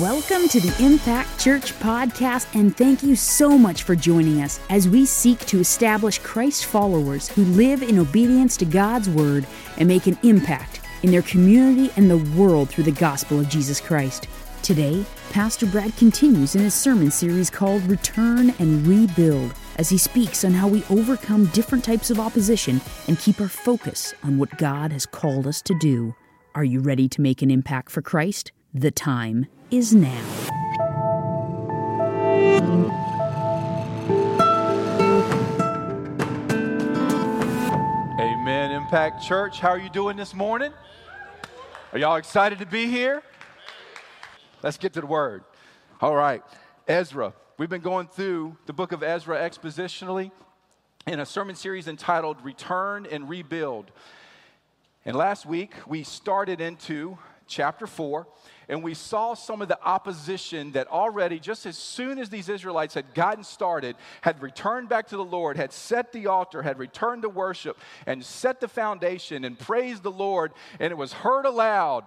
Welcome to the Impact Church podcast, and thank you so much for joining us as we seek to establish Christ followers who live in obedience to God's Word and make an impact in their community and the world through the gospel of Jesus Christ. Today, Pastor Brad continues in his sermon series called Return and Rebuild as he speaks on how we overcome different types of opposition and keep our focus on what God has called us to do. Are you ready to make an impact for Christ? The time is now. Amen. Impact Church, how are you doing this morning? Are y'all excited to be here? Let's get to the word. All right. Ezra. We've been going through the book of Ezra expositionally in a sermon series entitled Return and Rebuild. And last week we started into chapter 4 and we saw some of the opposition that already, just as soon as these Israelites had gotten started, had returned back to the Lord, had set the altar, had returned to worship, and set the foundation and praised the Lord, and it was heard aloud.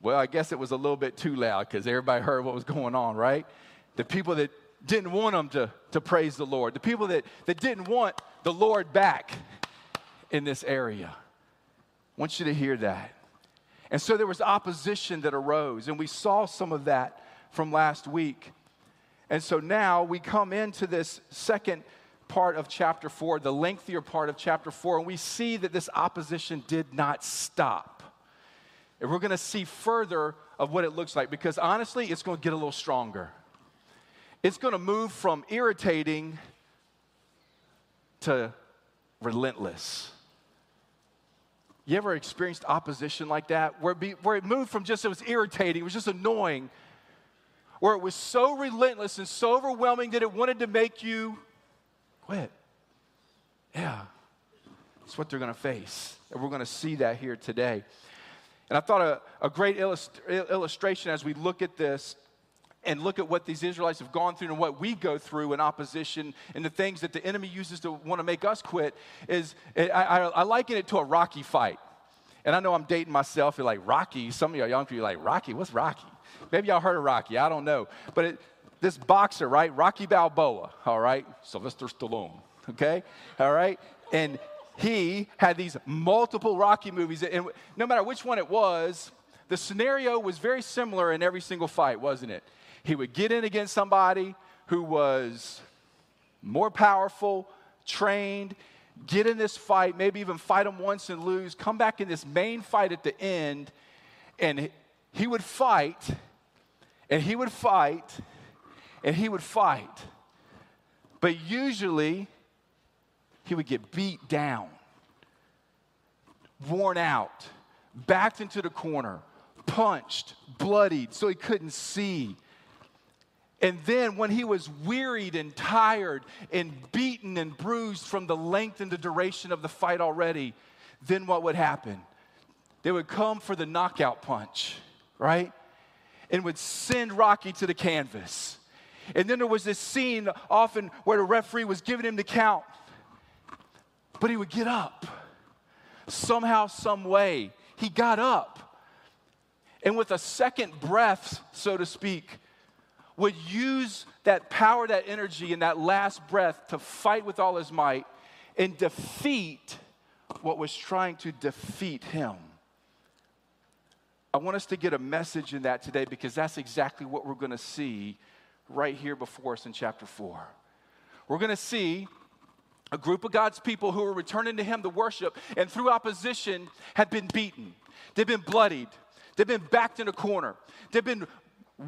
Well, I guess it was a little bit too loud because everybody heard what was going on, right? The people that didn't want them to, to praise the Lord, the people that, that didn't want the Lord back in this area. I want you to hear that. And so there was opposition that arose, and we saw some of that from last week. And so now we come into this second part of chapter four, the lengthier part of chapter four, and we see that this opposition did not stop. And we're going to see further of what it looks like because honestly, it's going to get a little stronger. It's going to move from irritating to relentless. You ever experienced opposition like that? Where it, be, where it moved from just, it was irritating, it was just annoying, where it was so relentless and so overwhelming that it wanted to make you quit. Yeah, that's what they're going to face. And we're going to see that here today. And I thought a, a great illust- illustration as we look at this and look at what these Israelites have gone through and what we go through in opposition and the things that the enemy uses to want to make us quit is I, I, I liken it to a Rocky fight. And I know I'm dating myself. You're like, Rocky? Some of y'all young people are like, Rocky? What's Rocky? Maybe y'all heard of Rocky. I don't know. But it, this boxer, right? Rocky Balboa, all right? Sylvester Stallone, okay? All right? And he had these multiple Rocky movies. And no matter which one it was, the scenario was very similar in every single fight, wasn't it? He would get in against somebody who was more powerful, trained, get in this fight, maybe even fight him once and lose, come back in this main fight at the end, and he would fight, and he would fight, and he would fight. But usually, he would get beat down, worn out, backed into the corner, punched, bloodied, so he couldn't see. And then, when he was wearied and tired and beaten and bruised from the length and the duration of the fight already, then what would happen? They would come for the knockout punch, right? And would send Rocky to the canvas. And then there was this scene often where the referee was giving him the count, but he would get up. Somehow, some way, he got up. And with a second breath, so to speak, would use that power, that energy, and that last breath to fight with all his might and defeat what was trying to defeat him. I want us to get a message in that today because that's exactly what we're going to see right here before us in chapter 4. We're going to see a group of God's people who are returning to Him to worship and through opposition have been beaten. They've been bloodied. They've been backed in a corner. They've been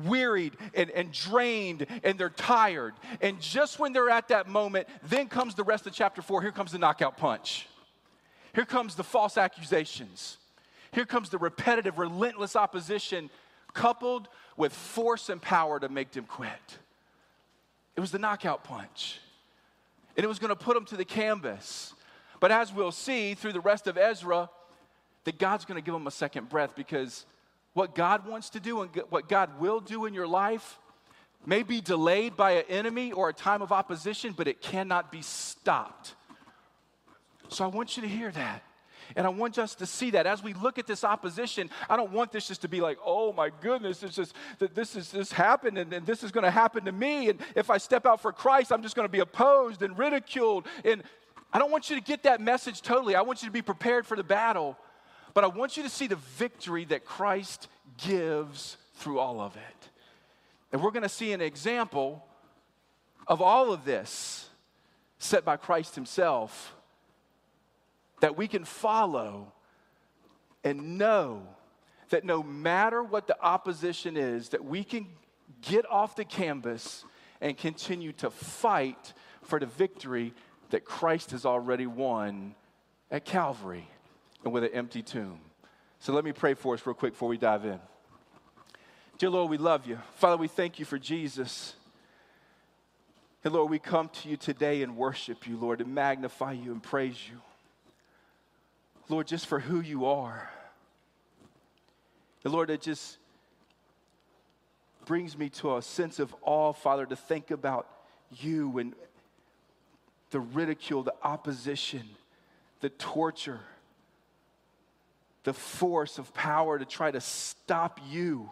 wearied and, and drained and they're tired. And just when they're at that moment, then comes the rest of chapter four. Here comes the knockout punch. Here comes the false accusations. Here comes the repetitive, relentless opposition coupled with force and power to make them quit. It was the knockout punch. And it was going to put them to the canvas. But as we'll see through the rest of Ezra, that God's going to give them a second breath because what God wants to do and what God will do in your life may be delayed by an enemy or a time of opposition, but it cannot be stopped. So I want you to hear that. And I want us to see that as we look at this opposition, I don't want this just to be like, oh my goodness, it's just that this is this happened and, and this is going to happen to me. And if I step out for Christ, I'm just going to be opposed and ridiculed. And I don't want you to get that message totally. I want you to be prepared for the battle. But I want you to see the victory that Christ gives through all of it. And we're going to see an example of all of this set by Christ Himself that we can follow and know that no matter what the opposition is, that we can get off the canvas and continue to fight for the victory that Christ has already won at Calvary and with an empty tomb. So let me pray for us real quick before we dive in. Dear Lord, we love you. Father, we thank you for Jesus. And Lord, we come to you today and worship you, Lord, and magnify you and praise you. Lord, just for who you are. And Lord, it just brings me to a sense of awe, Father, to think about you and the ridicule, the opposition, the torture, the force of power to try to stop you.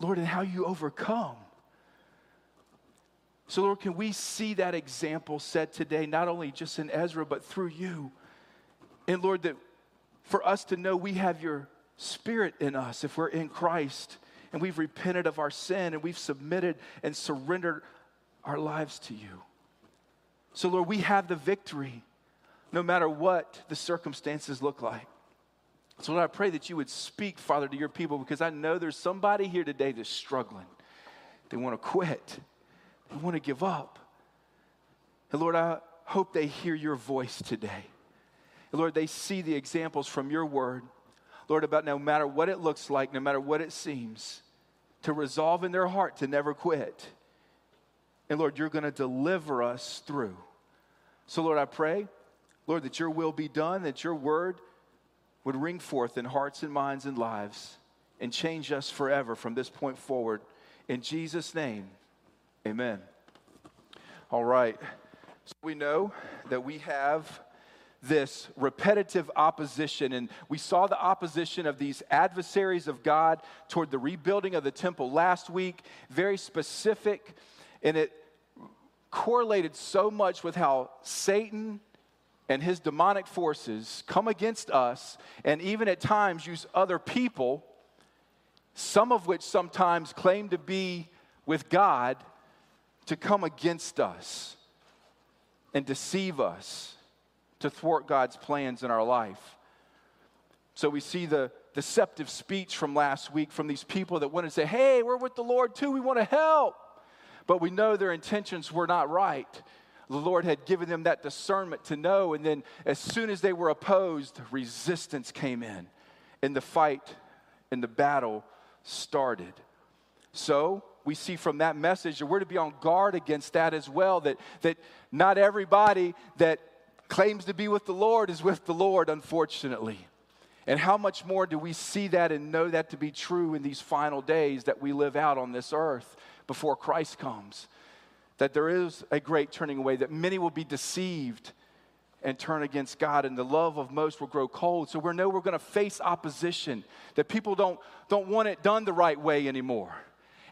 Lord, and how you overcome. So, Lord, can we see that example set today, not only just in Ezra, but through you? And Lord, that for us to know we have your spirit in us if we're in Christ and we've repented of our sin and we've submitted and surrendered our lives to you. So, Lord, we have the victory no matter what the circumstances look like. So, Lord, I pray that you would speak, Father, to your people because I know there's somebody here today that's struggling. They want to quit, they want to give up. And Lord, I hope they hear your voice today. And Lord, they see the examples from your word, Lord, about no matter what it looks like, no matter what it seems, to resolve in their heart to never quit. And Lord, you're going to deliver us through. So, Lord, I pray, Lord, that your will be done, that your word would ring forth in hearts and minds and lives and change us forever from this point forward. In Jesus' name, amen. All right. So we know that we have this repetitive opposition. And we saw the opposition of these adversaries of God toward the rebuilding of the temple last week, very specific. And it correlated so much with how Satan and his demonic forces come against us and even at times use other people, some of which sometimes claim to be with God, to come against us and deceive us to thwart God's plans in our life. So we see the deceptive speech from last week from these people that want to say, Hey, we're with the Lord too, we want to help. But we know their intentions were not right. The Lord had given them that discernment to know, and then as soon as they were opposed, resistance came in, and the fight and the battle started. So, we see from that message that we're to be on guard against that as well. That, that not everybody that claims to be with the Lord is with the Lord, unfortunately. And how much more do we see that and know that to be true in these final days that we live out on this earth before Christ comes? That there is a great turning away, that many will be deceived and turn against God, and the love of most will grow cold. So we know we're going to face opposition, that people don't, don't want it done the right way anymore.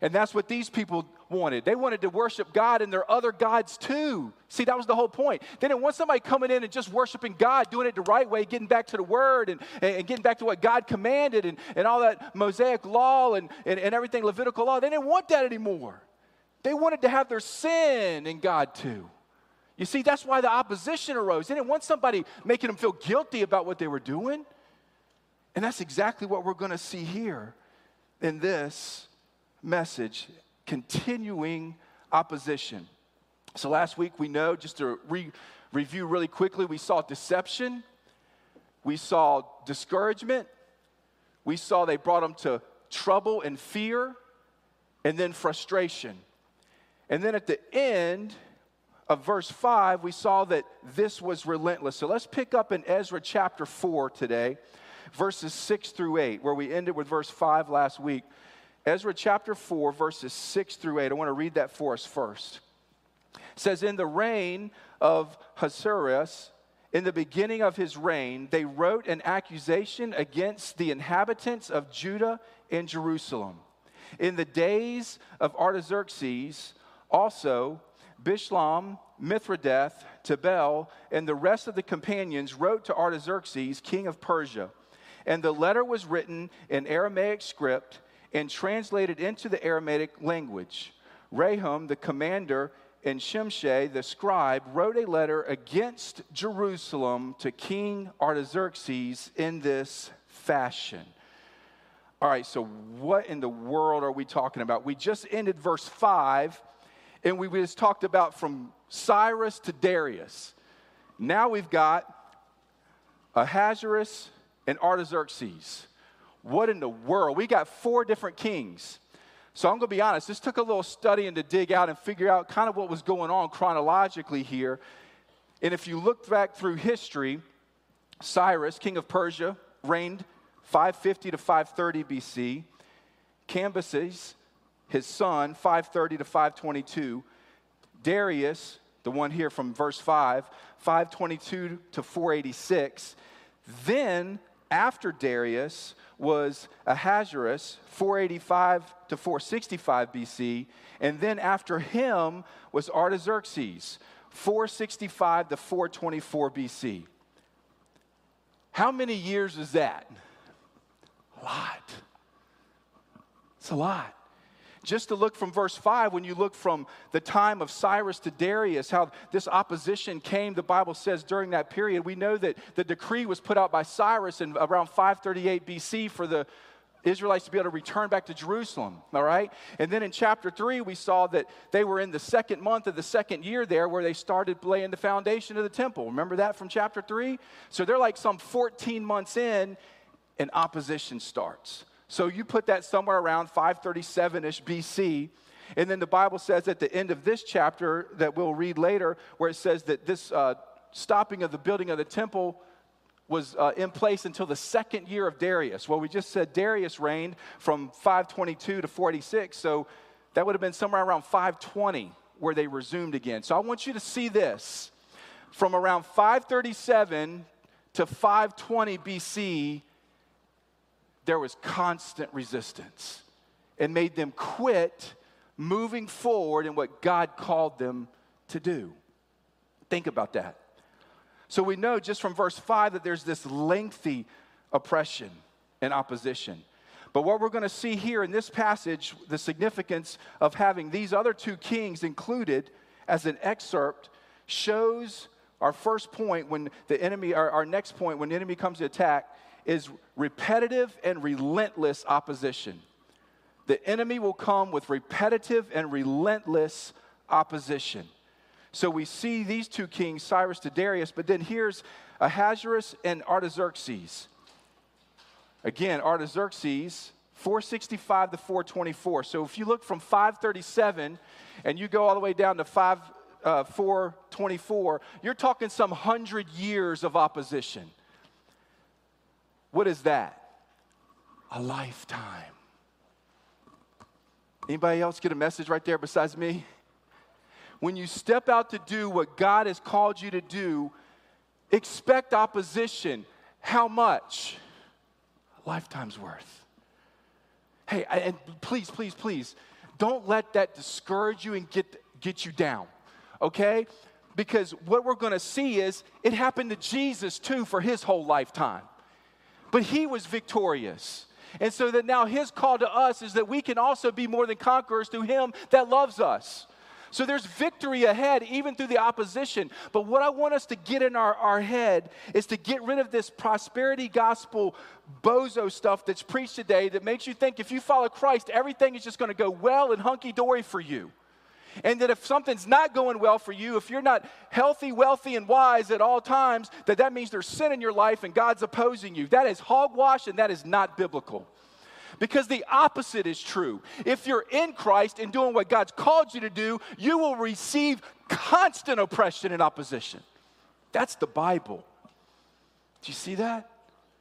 And that's what these people wanted. They wanted to worship God and their other gods too. See, that was the whole point. They didn't want somebody coming in and just worshiping God, doing it the right way, getting back to the word and, and getting back to what God commanded and, and all that Mosaic law and, and, and everything Levitical law. They didn't want that anymore. They wanted to have their sin in God too. You see, that's why the opposition arose. They didn't want somebody making them feel guilty about what they were doing. And that's exactly what we're going to see here in this message continuing opposition. So last week we know, just to re- review really quickly, we saw deception, we saw discouragement, we saw they brought them to trouble and fear, and then frustration. And then at the end of verse 5, we saw that this was relentless. So let's pick up in Ezra chapter 4 today, verses 6 through 8, where we ended with verse 5 last week. Ezra chapter 4, verses 6 through 8. I want to read that for us first. It says, In the reign of Ahasuerus, in the beginning of his reign, they wrote an accusation against the inhabitants of Judah and Jerusalem. In the days of Artaxerxes, also, Bishlam, Mithredath, Tabel, and the rest of the companions wrote to Artaxerxes, king of Persia. And the letter was written in Aramaic script and translated into the Aramaic language. Rahum, the commander, and Shimshai, the scribe, wrote a letter against Jerusalem to King Artaxerxes in this fashion. All right, so what in the world are we talking about? We just ended verse 5, and we just talked about from Cyrus to Darius. Now we've got Ahasuerus and Artaxerxes. What in the world? We got four different kings. So I'm going to be honest, this took a little studying to dig out and figure out kind of what was going on chronologically here. And if you look back through history, Cyrus, king of Persia, reigned 550 to 530 BC. Cambyses, his son, 530 to 522. Darius, the one here from verse 5, 522 to 486. Then, after Darius, was Ahasuerus, 485 to 465 BC, and then after him was Artaxerxes, 465 to 424 BC. How many years is that? A lot. It's a lot. Just to look from verse 5, when you look from the time of Cyrus to Darius, how this opposition came, the Bible says during that period, we know that the decree was put out by Cyrus in around 538 BC for the Israelites to be able to return back to Jerusalem, all right? And then in chapter 3, we saw that they were in the second month of the second year there where they started laying the foundation of the temple. Remember that from chapter 3? So they're like some 14 months in, and opposition starts. So you put that somewhere around 537 ish BC. And then the Bible says at the end of this chapter that we'll read later, where it says that this uh, stopping of the building of the temple was uh, in place until the second year of Darius. Well, we just said Darius reigned from 522 to 46, so that would have been somewhere around 520 where they resumed again. So I want you to see this. From around 537 to 520 BC, there was constant resistance and made them quit moving forward in what God called them to do. Think about that. So we know just from verse 5 that there's this lengthy oppression and opposition. But what we're going to see here in this passage, the significance of having these other two kings included as an excerpt, shows our first point when the enemy, our, our next point, when the enemy comes to attack, is repetitive and relentless opposition. The enemy will come with repetitive and relentless opposition. So we see these two kings, Cyrus to Darius, but then here's Ahasuerus and Artaxerxes. Again, Artaxerxes, 465 to 424. So if you look from 537 and you go all the way down to 5, uh, 424, you're talking some hundred years of opposition. What is that? A lifetime. Anybody else get a message right there besides me? When you step out to do what God has called you to do, expect opposition. How much? A lifetime's worth. Hey, and please, please, please, don't let that discourage you and get, get you down, okay? Because what we're gonna see is it happened to Jesus too for his whole lifetime but he was victorious. And so that now his call to us is that we can also be more than conquerors through him that loves us. So there's victory ahead, even through the opposition. But what I want us to get in our, our head is to get rid of this prosperity gospel bozo stuff that's preached today that makes you think if you follow Christ, everything is just going to go well and hunky dory for you. And that if something's not going well for you, if you're not healthy, wealthy, and wise at all times, that that means there's sin in your life and God's opposing you. That is hogwash and that is not biblical. Because the opposite is true. If you're in Christ and doing what God's called you to do, you will receive constant oppression and opposition. That's the Bible. Do you see that?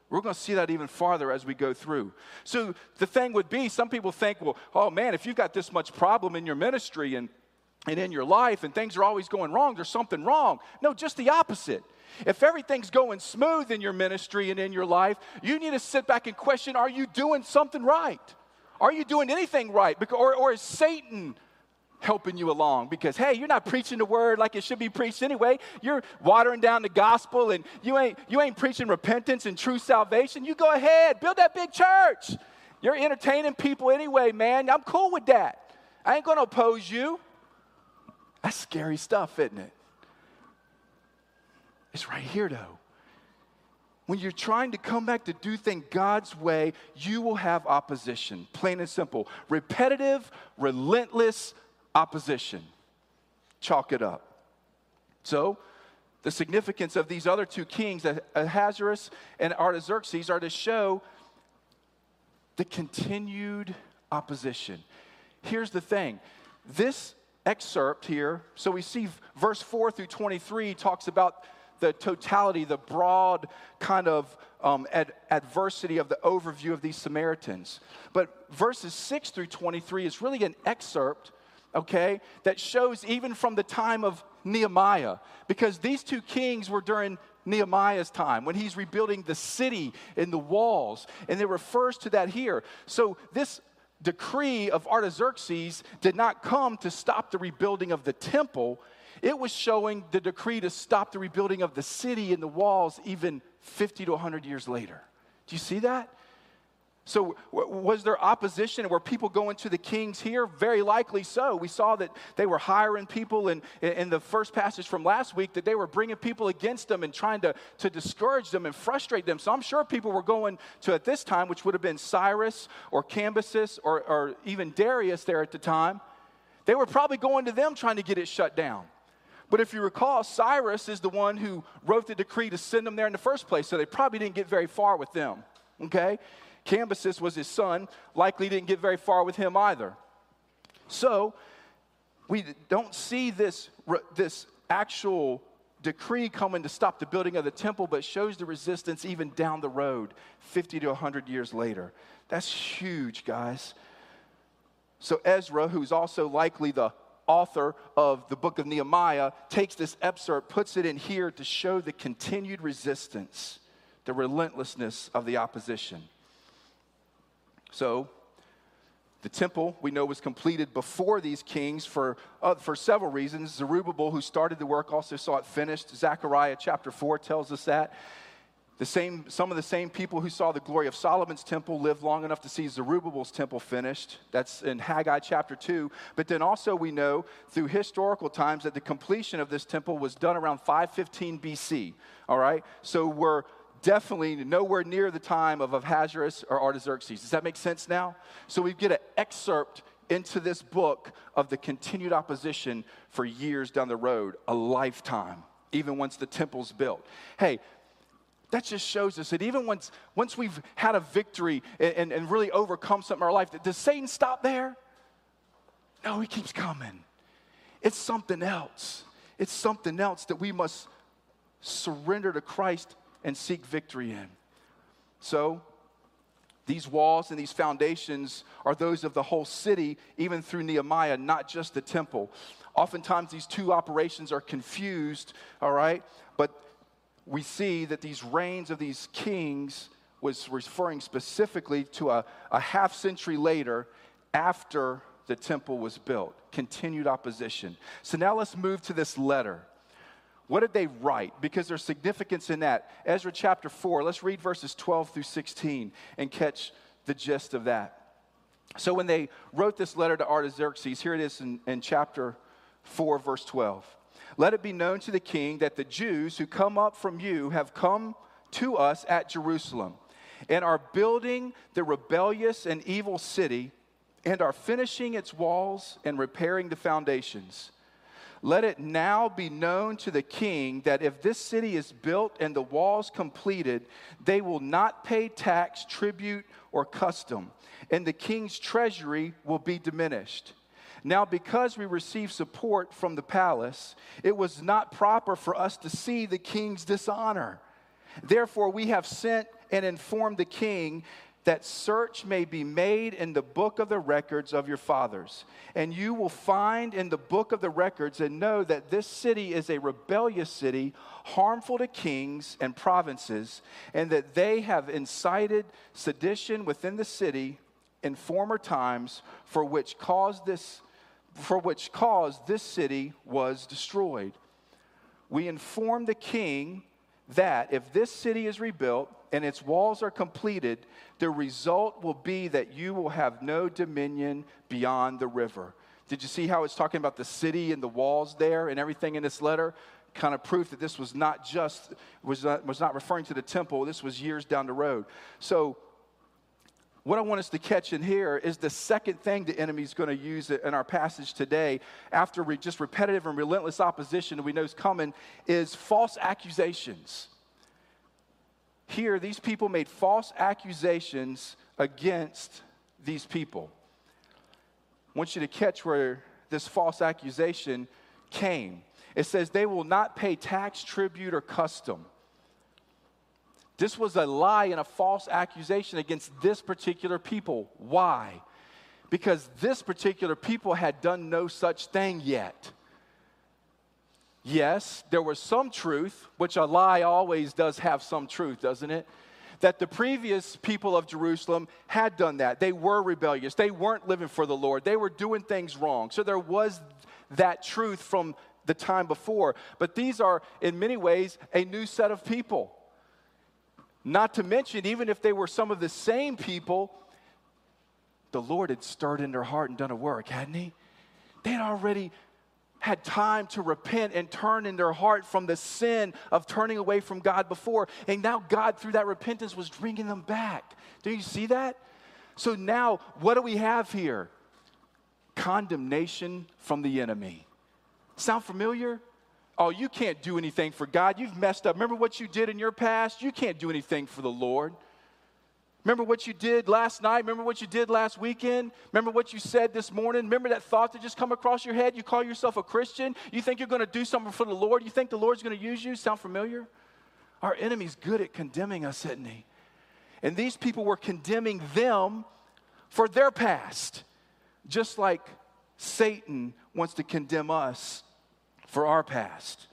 We're going to see that even farther as we go through. So the thing would be some people think, well, oh man, if you've got this much problem in your ministry and and in your life and things are always going wrong, there's something wrong. No, just the opposite. If everything's going smooth in your ministry and in your life, you need to sit back and question are you doing something right? Are you doing anything right? Or, or is Satan helping you along because hey you're not preaching the word like it should be preached anyway you're watering down the gospel and you ain't you ain't preaching repentance and true salvation you go ahead build that big church you're entertaining people anyway man i'm cool with that i ain't to oppose you that's scary stuff isn't it it's right here though when you're trying to come back to do things God's way, you will have opposition. Plain and simple. Repetitive, relentless opposition. Chalk it up. So, the significance of these other two kings, Ahasuerus and Artaxerxes, are to show the continued opposition. Here's the thing this excerpt here, so we see verse 4 through 23 talks about the totality, the broad kind of um, ad- adversity of the overview of these Samaritans. But verses 6 through 23 is really an excerpt okay, that shows even from the time of Nehemiah, because these two kings were during Nehemiah's time when he's rebuilding the city and the walls, and it refers to that here. So, this decree of Artaxerxes did not come to stop the rebuilding of the temple, it was showing the decree to stop the rebuilding of the city and the walls even 50 to 100 years later. Do you see that? So, was there opposition? Were people going to the kings here? Very likely so. We saw that they were hiring people in, in the first passage from last week, that they were bringing people against them and trying to, to discourage them and frustrate them. So, I'm sure people were going to, at this time, which would have been Cyrus or Cambyses or, or even Darius there at the time, they were probably going to them trying to get it shut down. But if you recall, Cyrus is the one who wrote the decree to send them there in the first place, so they probably didn't get very far with them. Okay? Cambyses was his son, likely didn't get very far with him either. So, we don't see this, this actual decree coming to stop the building of the temple, but shows the resistance even down the road, 50 to 100 years later. That's huge, guys. So, Ezra, who's also likely the author of the book of Nehemiah, takes this excerpt, puts it in here to show the continued resistance, the relentlessness of the opposition. So, the temple we know was completed before these kings for, uh, for several reasons. Zerubbabel, who started the work, also saw it finished. Zechariah chapter 4 tells us that. The same, some of the same people who saw the glory of Solomon's temple lived long enough to see Zerubbabel's temple finished. That's in Haggai chapter 2. But then also we know through historical times that the completion of this temple was done around 515 BC. All right? So we're definitely nowhere near the time of Ahasuerus or Artaxerxes. Does that make sense now? So we get an excerpt into this book of the continued opposition for years down the road, a lifetime, even once the temple's built. Hey, that just shows us that even once, once we've had a victory and, and, and really overcome something in our life, does Satan stop there? No, he keeps coming. It's something else. It's something else that we must surrender to Christ and seek victory in. So, these walls and these foundations are those of the whole city, even through Nehemiah, not just the temple. Oftentimes, these two operations are confused, all right? But we see that these reigns of these kings was referring specifically to a, a half century later after the temple was built. Continued opposition. So now let's move to this letter. What did they write? Because there's significance in that. Ezra chapter 4, let's read verses 12 through 16 and catch the gist of that. So, when they wrote this letter to Artaxerxes, here it is in, in chapter 4, verse 12. Let it be known to the king that the Jews who come up from you have come to us at Jerusalem and are building the rebellious and evil city and are finishing its walls and repairing the foundations. Let it now be known to the king that if this city is built and the walls completed, they will not pay tax, tribute, or custom, and the king's treasury will be diminished. Now, because we receive support from the palace, it was not proper for us to see the king's dishonor. Therefore, we have sent and informed the king that search may be made in the book of the records of your fathers. And you will find in the book of the records and know that this city is a rebellious city, harmful to kings and provinces, and that they have incited sedition within the city in former times, for which cause this for which cause this city was destroyed. We inform the king that if this city is rebuilt and its walls are completed, the result will be that you will have no dominion beyond the river. Did you see how it's talking about the city and the walls there and everything in this letter? Kind of proof that this was not just, was not, was not referring to the temple, this was years down the road. So, what I want us to catch in here is the second thing the enemy is going to use in our passage today, after re- just repetitive and relentless opposition that we know is coming, is false accusations. Here, these people made false accusations against these people. I want you to catch where this false accusation came. It says, They will not pay tax, tribute, or custom. This was a lie and a false accusation against this particular people. Why? Because this particular people had done no such thing yet. Yes, there was some truth, which a lie always does have some truth, doesn't it? That the previous people of Jerusalem had done that. They were rebellious. They weren't living for the Lord. They were doing things wrong. So there was that truth from the time before. But these are, in many ways, a new set of people. Not to mention, even if they were some of the same people, the Lord had stirred in their heart and done a work, hadn't He? They had already had time to repent and turn in their heart from the sin of turning away from God before. And now God, through that repentance, was bringing them back. Do you see that? So now, what do we have here? Condemnation from the enemy. Sound familiar? Oh, you can't do anything for God. You've messed up. Remember what you did in your past? You can't do anything for the Lord. Remember what you did last night? Remember what you did last weekend? Remember what you said this morning? Remember that thought that just come across your head? You call yourself a Christian? You think you're going to do something for the Lord? You think the Lord's going to use you? Sound familiar? Our enemy's good at condemning us, isn't he? And these people were condemning them for their past, just like Satan wants to condemn us for our past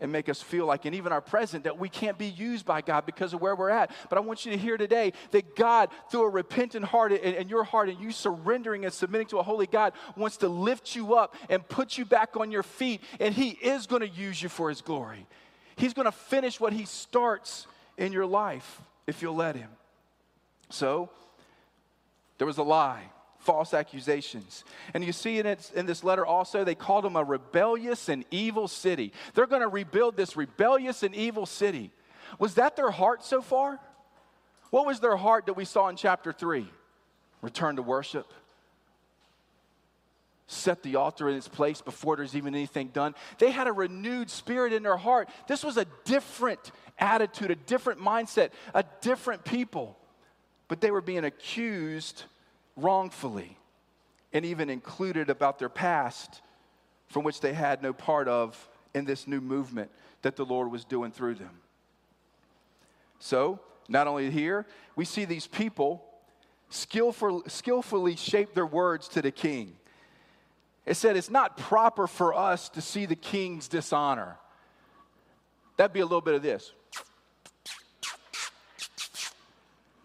and make us feel like, and even our present, that we can't be used by God because of where we're at. But I want you to hear today that God, through a repentant heart and, and your heart, and you surrendering and submitting to a holy God, wants to lift you up and put you back on your feet. And He is going to use you for His glory. He's going to finish what He starts in your life if you'll let Him. So, there was a lie false accusations. And you see in, it, in this letter also, they called them a rebellious and evil city. They're going to rebuild this rebellious and evil city. Was that their heart so far? What was their heart that we saw in chapter 3? Return to worship. Set the altar in its place before there's even anything done. They had a renewed spirit in their heart. This was a different attitude, a different mindset, a different people. But they were being accused wrongfully and even included about their past from which they had no part of in this new movement that the Lord was doing through them. So, not only here, we see these people skillful, skillfully shape their words to the king. It said, It's not proper for us to see the king's dishonor. That'd be a little bit of this.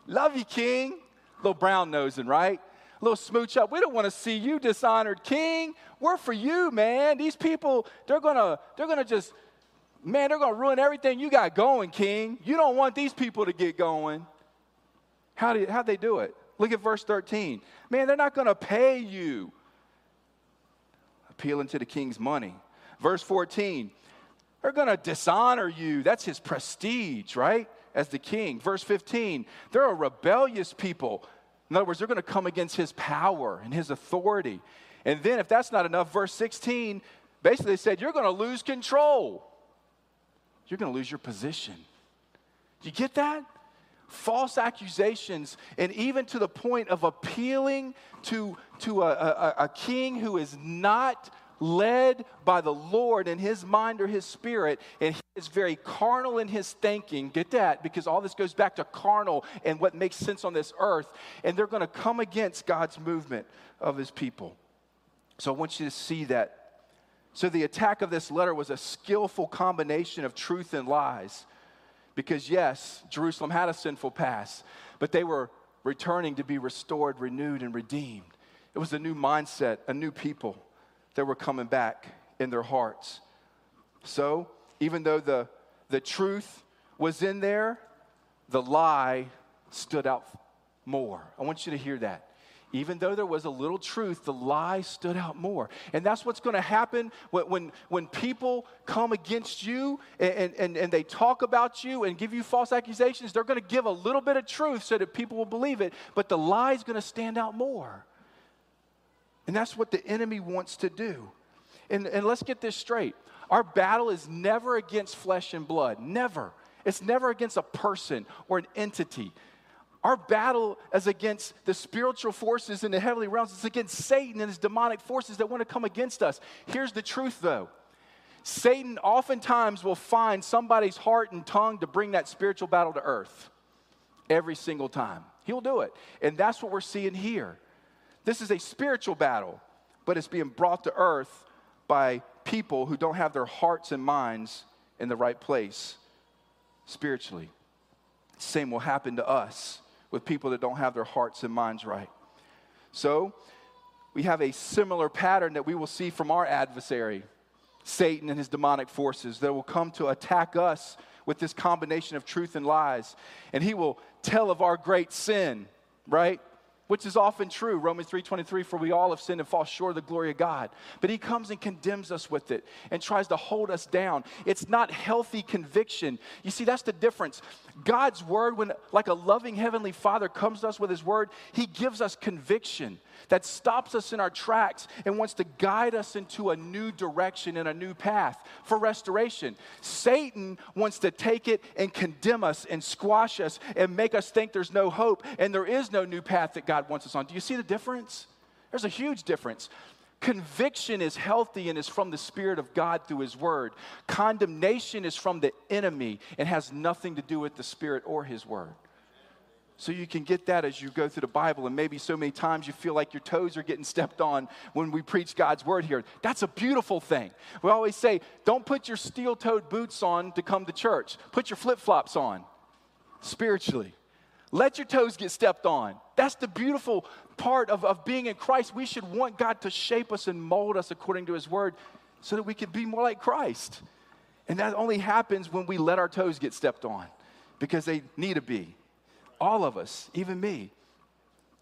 Love you, king little brown nosing, right? A little smooch up. We don't want to see you dishonored king. We're for you, man. These people, they're gonna, they're gonna just, man, they're gonna ruin everything you got going, king. You don't want these people to get going. How do how they do it? Look at verse 13. Man, they're not gonna pay you. Appealing to the king's money. Verse 14, they're gonna dishonor you. That's his prestige, right? as the king. Verse 15, they're a rebellious people. In other words, they're going to come against his power and his authority. And then, if that's not enough, verse 16 basically said, You're going to lose control. You're going to lose your position. Do you get that? False accusations, and even to the point of appealing to, to a, a, a king who is not led by the Lord in his mind or his spirit, and he is very carnal in his thinking. Get that? Because all this goes back to carnal and what makes sense on this earth. And they're going to come against God's movement of his people. So I want you to see that. So the attack of this letter was a skillful combination of truth and lies. Because, yes, Jerusalem had a sinful past, but they were returning to be restored, renewed, and redeemed. It was a new mindset, a new people that were coming back in their hearts. So, even though the, the truth was in there, the lie stood out more. I want you to hear that. Even though there was a little truth, the lie stood out more. And that's what's going to happen when, when, when, people come against you and, and, and they talk about you and give you false accusations. They're going to give a little bit of truth so that people will believe it, but the lie is going to stand out more. And that's what the enemy wants to do. And, and let's get this straight our battle is never against flesh and blood, never. It's never against a person or an entity. Our battle is against the spiritual forces in the heavenly realms. It's against Satan and his demonic forces that want to come against us. Here's the truth, though Satan oftentimes will find somebody's heart and tongue to bring that spiritual battle to earth every single time. He'll do it. And that's what we're seeing here. This is a spiritual battle, but it's being brought to earth by people who don't have their hearts and minds in the right place spiritually. Same will happen to us with people that don't have their hearts and minds right. So, we have a similar pattern that we will see from our adversary, Satan and his demonic forces, that will come to attack us with this combination of truth and lies. And he will tell of our great sin, right? Which is often true romans 3.23 for we all have sinned and fall short of the glory of god. But he comes and condemns us with it and tries to hold us down. It's not healthy conviction. You see that's the difference. God's word when like a loving heavenly father comes to us with his word he gives us conviction that stops us in our tracks and wants to guide us into a new direction and a new path for restoration. Satan wants to take it and condemn us and squash us and make us think there's no hope and there is no new path that God wants us on. Do you see the difference? There's a huge difference. Conviction is healthy and is from the Spirit of God through His Word. Condemnation is from the enemy and has nothing to do with the Spirit or His Word. So you can get that as you go through the Bible, and maybe so many times you feel like your toes are getting stepped on when we preach God's word here. That's a beautiful thing. We always say, don't put your steel toed boots on to come to church, put your flip flops on spiritually. Let your toes get stepped on. That's the beautiful part of, of being in Christ. We should want God to shape us and mold us according to His word so that we can be more like Christ. And that only happens when we let our toes get stepped on because they need to be all of us, even me.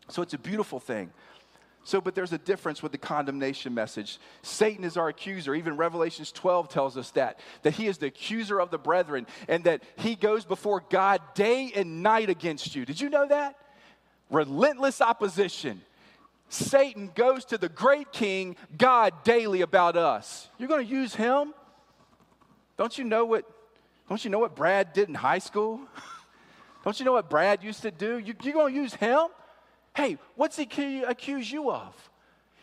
So it's a beautiful thing. So, but there's a difference with the condemnation message. Satan is our accuser. Even Revelations 12 tells us that, that he is the accuser of the brethren and that he goes before God day and night against you. Did you know that? Relentless opposition. Satan goes to the great king, God, daily about us. You're going to use him? Don't you know what, don't you know what Brad did in high school? Don't you know what Brad used to do? You, you're going to use him? Hey, what's he accuse you of?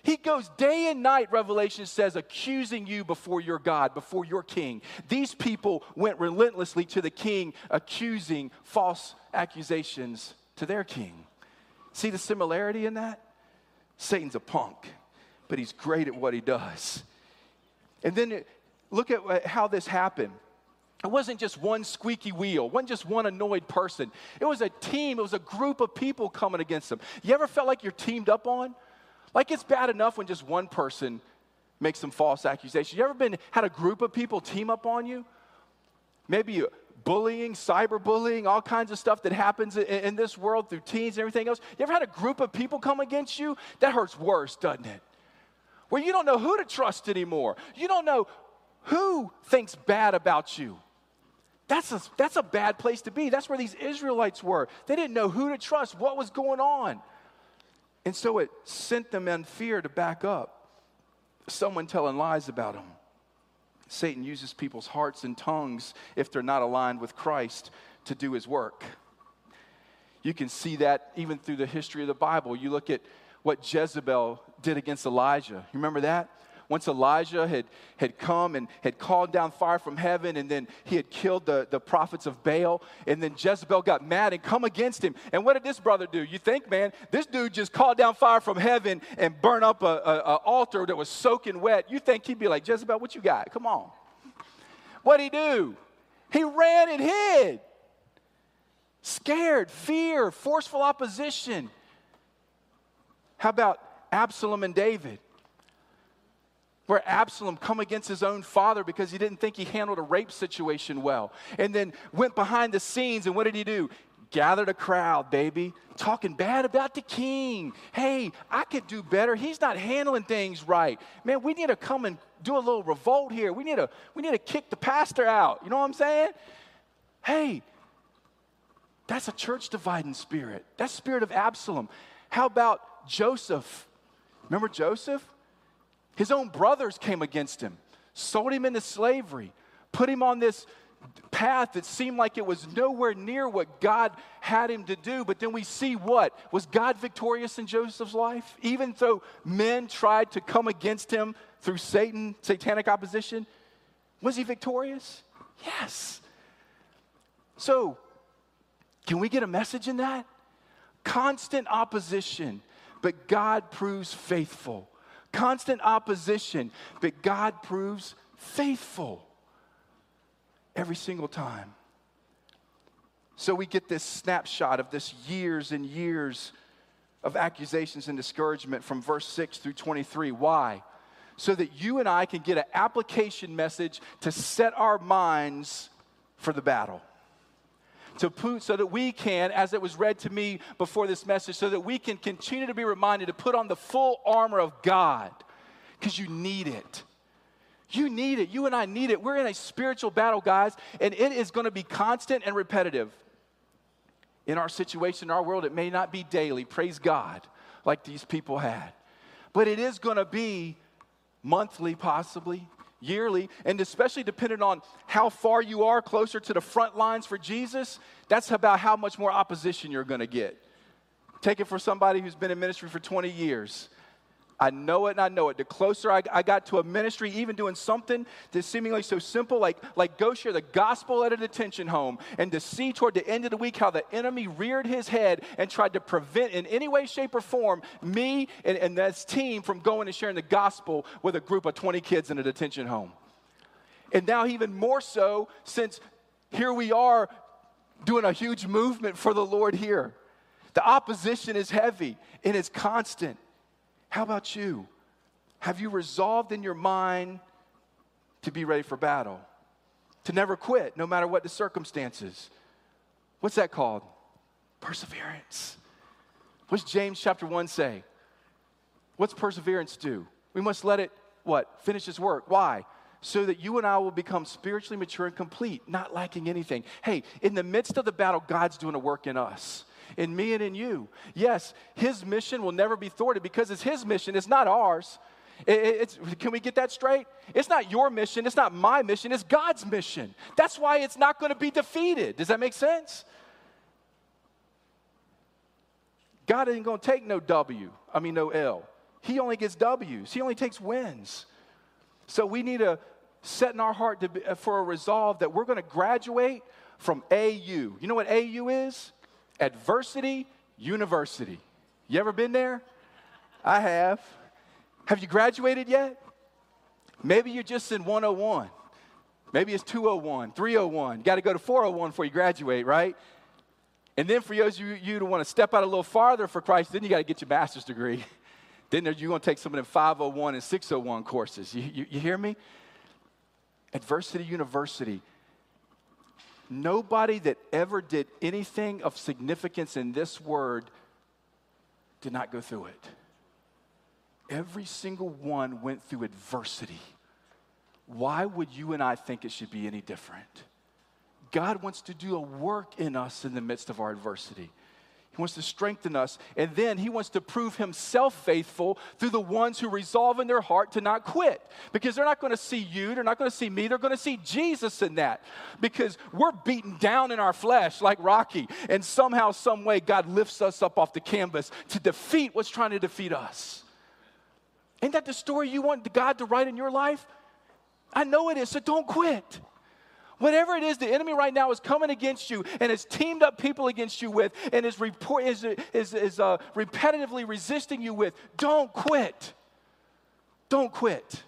He goes day and night, Revelation says, accusing you before your God, before your king. These people went relentlessly to the king, accusing false accusations to their king. See the similarity in that? Satan's a punk, but he's great at what he does. And then look at how this happened. It wasn't just one squeaky wheel, wasn't just one annoyed person. It was a team, it was a group of people coming against them. You ever felt like you're teamed up on? Like it's bad enough when just one person makes some false accusations. You ever been had a group of people team up on you? Maybe bullying, cyberbullying, all kinds of stuff that happens in, in this world through teens and everything else. You ever had a group of people come against you? That hurts worse, doesn't it? Where you don't know who to trust anymore. You don't know who thinks bad about you. That's a, that's a bad place to be. That's where these Israelites were. They didn't know who to trust, what was going on. And so it sent them in fear to back up. Someone telling lies about them. Satan uses people's hearts and tongues, if they're not aligned with Christ, to do his work. You can see that even through the history of the Bible. You look at what Jezebel did against Elijah. You remember that? Once Elijah had, had come and had called down fire from heaven, and then he had killed the, the prophets of Baal, and then Jezebel got mad and come against him. And what did this brother do? You think, man, this dude just called down fire from heaven and burned up an a, a altar that was soaking wet. You think he'd be like, Jezebel, what you got? Come on. What'd he do? He ran and hid. Scared, fear, forceful opposition. How about Absalom and David? Where Absalom come against his own father because he didn't think he handled a rape situation well. And then went behind the scenes and what did he do? Gathered a crowd, baby, talking bad about the king. Hey, I could do better. He's not handling things right. Man, we need to come and do a little revolt here. We need to, we need to kick the pastor out. You know what I'm saying? Hey, that's a church dividing spirit. That's spirit of Absalom. How about Joseph? Remember Joseph? His own brothers came against him, sold him into slavery, put him on this path that seemed like it was nowhere near what God had him to do. But then we see what? Was God victorious in Joseph's life? Even though men tried to come against him through Satan, satanic opposition, was he victorious? Yes. So, can we get a message in that? Constant opposition, but God proves faithful. Constant opposition, but God proves faithful every single time. So we get this snapshot of this years and years of accusations and discouragement from verse 6 through 23. Why? So that you and I can get an application message to set our minds for the battle to put so that we can, as it was read to me before this message, so that we can continue to be reminded to put on the full armor of God because you need it. You need it. You and I need it. We're in a spiritual battle, guys, and it is going to be constant and repetitive. In our situation, in our world, it may not be daily, praise God, like these people had. But it is going to be monthly, possibly, yearly, and especially depending on how far you are closer to the front lines for Jesus, that's about how much more opposition you're going to get. Take it for somebody who's been in ministry for 20 years. I know it and I know it. The closer I, I, got to a ministry, even doing something that's seemingly so simple, like, like go share the gospel at a detention home, and to see toward the end of the week how the enemy reared his head and tried to prevent, in any way, shape, or form, me and, and this team from going and sharing the gospel with a group of 20 kids in a detention home. And now, even more so, since here we are doing a huge movement for the Lord here. The opposition is heavy and it's constant. How about you? Have you resolved in your mind to be ready for battle? To never quit, no matter what the circumstances? What's that called? Perseverance. What's James chapter 1 say? What's perseverance do? We must let it, what? Finish its work. Why? So that you and I will become spiritually mature and complete, not lacking anything. Hey, in the midst of the battle, God's doing a work in us in me and in you. Yes, his mission will never be thwarted because it's his mission, it's not ours. It, can we get that straight? It's not your mission, it's not my mission, it's God's mission. That's why it's not going to be defeated. Does that make sense? God ain't going to take no W, I mean, no L. He only gets W's, He only takes wins. So we need to set in our heart be, for a resolve that we're going to graduate from AU. You know what AU is? Adversity University. You ever been there? I have. Have you graduated yet? Maybe you're just in 101. Maybe it's 201, 301. You got to go to 401 before you graduate, right? And then for those of you, to want to step out a little farther for Christ, then you got to get your master's degree. then you're going to take some of them 501 and 601 courses. You, you, you hear me? Adversity University Nobody that ever did anything of significance in this word did not go through it. Every single one went through adversity. Why would you and I think it should be any different? God wants to do a work in us in the midst of our adversity. He wants to strengthen us. And then he wants to prove himself faithful through the ones who resolve in their heart to not quit. Because they're not going to see you, they're not going to see me, they're going to see Jesus in that. Because we're beaten down in our flesh like Rocky. And somehow, some way, God lifts us up off the canvas to defeat what's trying to defeat us. Ain't that the story you want God to write in your life? I know it is, so don't quit. Whatever it is the enemy right now is coming against you and has teamed up people against you with and is, report, is, is, is uh, repetitively resisting you with, don't quit. Don't quit.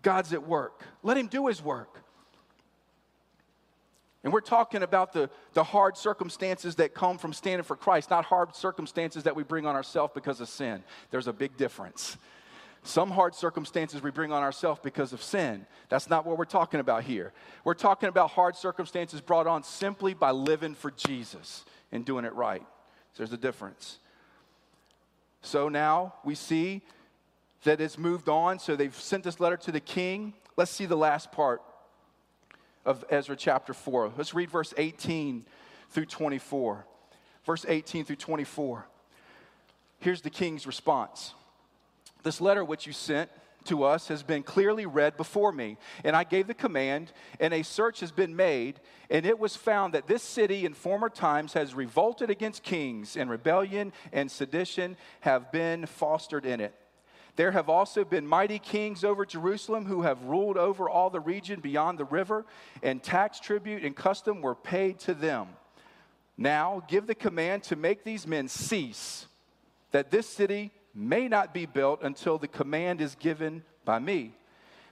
God's at work. Let him do his work. And we're talking about the, the hard circumstances that come from standing for Christ, not hard circumstances that we bring on ourselves because of sin. There's a big difference. Some hard circumstances we bring on ourselves because of sin. That's not what we're talking about here. We're talking about hard circumstances brought on simply by living for Jesus and doing it right. So there's a difference. So now we see that it's moved on. So they've sent this letter to the king. Let's see the last part of Ezra chapter 4. Let's read verse 18 through 24. Verse 18 through 24. Here's the king's response. This letter which you sent to us has been clearly read before me, and I gave the command, and a search has been made, and it was found that this city in former times has revolted against kings, and rebellion and sedition have been fostered in it. There have also been mighty kings over Jerusalem who have ruled over all the region beyond the river, and tax, tribute, and custom were paid to them. Now give the command to make these men cease, that this city may not be built until the command is given by me.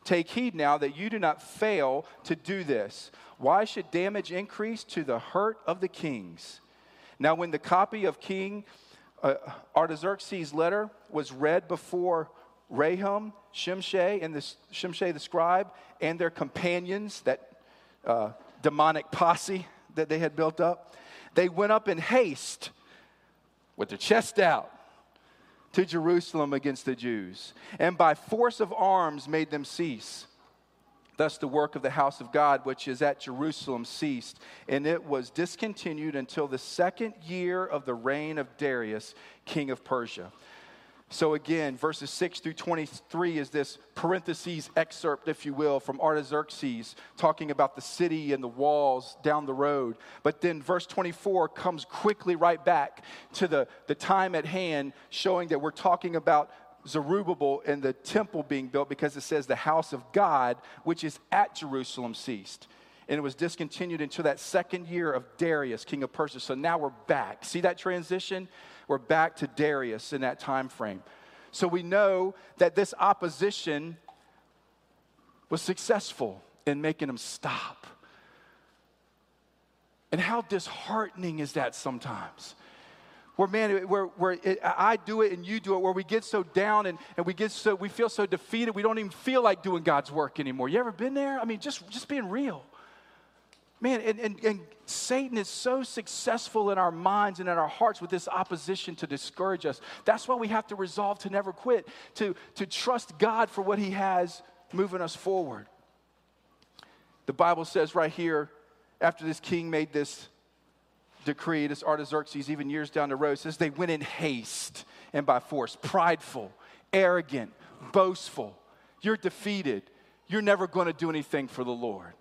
Take heed now that you do not fail to do this. Why should damage increase to the hurt of the kings? Now, when the copy of King uh, Artaxerxes' letter was read before Rehum, Shimshai, and the, Shimshai the scribe, and their companions, that uh, demonic posse that they had built up, they went up in haste with their chest out to Jerusalem against the Jews, and by force of arms made them cease. Thus, the work of the house of God, which is at Jerusalem, ceased, and it was discontinued until the second year of the reign of Darius, king of Persia. So, again, verses 6 through 23 is this parentheses excerpt, if you will, from Artaxerxes, talking about the city and the walls down the road. But then verse 24 comes quickly right back to the, the time at hand, showing that we're talking about Zerubbabel and the temple being built because it says the house of God, which is at Jerusalem, ceased. And it was discontinued until that second year of Darius, king of Persia. So now we're back. See that transition? We're back to Darius in that time frame. So we know that this opposition was successful in making them stop. And how disheartening is that sometimes? Where, man, where, where it, I do it and you do it, where we get so down and, and we get so, we feel so defeated, we don't even feel like doing God's work anymore. You ever been there? I mean, just, just being real. Man, and, and, and Satan is so successful in our minds and in our hearts with this opposition to discourage us. That's why we have to resolve to never quit, to, to trust God for what He has moving us forward. The Bible says right here, after this king made this decree, this Artaxerxes, even years down the road, says they went in haste and by force, prideful, arrogant, boastful. You're defeated. You're never going to do anything for the Lord.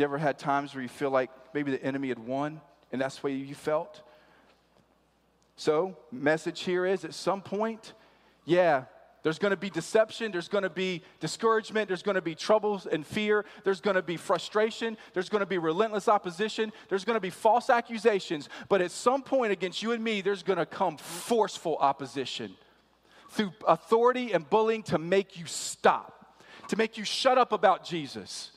You ever had times where you feel like maybe the enemy had won and that's the way you felt? So, message here is at some point, yeah, there's going to be deception, there's going to be discouragement, there's going to be troubles and fear, there's going to be frustration, there's going to be relentless opposition, there's going to be false accusations, but at some point against you and me, there's going to come forceful opposition through authority and bullying to make you stop, to make you shut up about Jesus.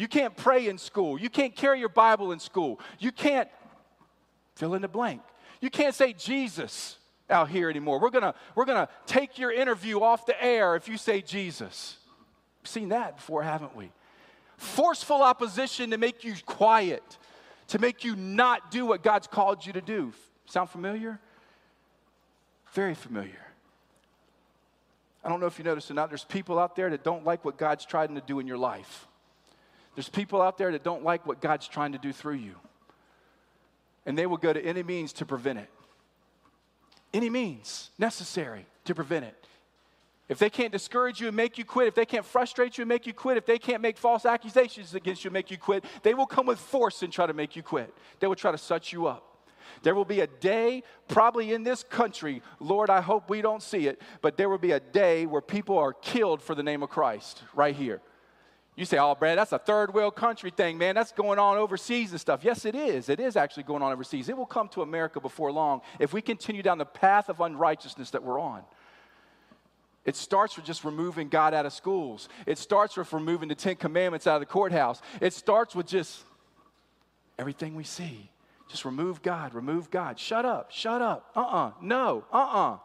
You can't pray in school. You can't carry your Bible in school. You can't fill in the blank. You can't say Jesus out here anymore. We're gonna, we're gonna take your interview off the air if you say Jesus. We've seen that before, haven't we? Forceful opposition to make you quiet, to make you not do what God's called you to do. Sound familiar? Very familiar. I don't know if you noticed or not, there's people out there that don't like what God's trying to do in your life. There's people out there that don't like what God's trying to do through you. And they will go to any means to prevent it. Any means necessary to prevent it. If they can't discourage you and make you quit, if they can't frustrate you and make you quit, if they can't make false accusations against you and make you quit, they will come with force and try to make you quit. They will try to shut you up. There will be a day, probably in this country, Lord, I hope we don't see it, but there will be a day where people are killed for the name of Christ right here. You say, oh, Brad, that's a third world country thing, man. That's going on overseas and stuff. Yes, it is. It is actually going on overseas. It will come to America before long if we continue down the path of unrighteousness that we're on. It starts with just removing God out of schools. It starts with removing the Ten Commandments out of the courthouse. It starts with just everything we see. Just remove God, remove God. Shut up, shut up. Uh uh-uh. uh no, uh uh-uh. uh.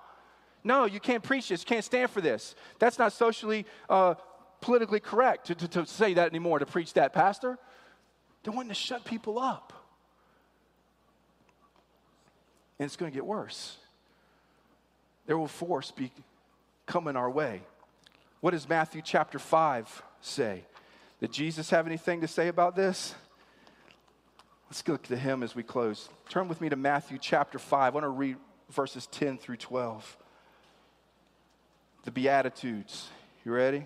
No, you can't preach this, you can't stand for this. That's not socially, uh, politically correct to, to, to say that anymore, to preach that, Pastor. They're wanting to shut people up. And it's going to get worse. There will force be coming our way. What does Matthew chapter 5 say? Did Jesus have anything to say about this? Let's look to him as we close. Turn with me to Matthew chapter 5. I want to read verses 10 through 12. The Beatitudes. You ready?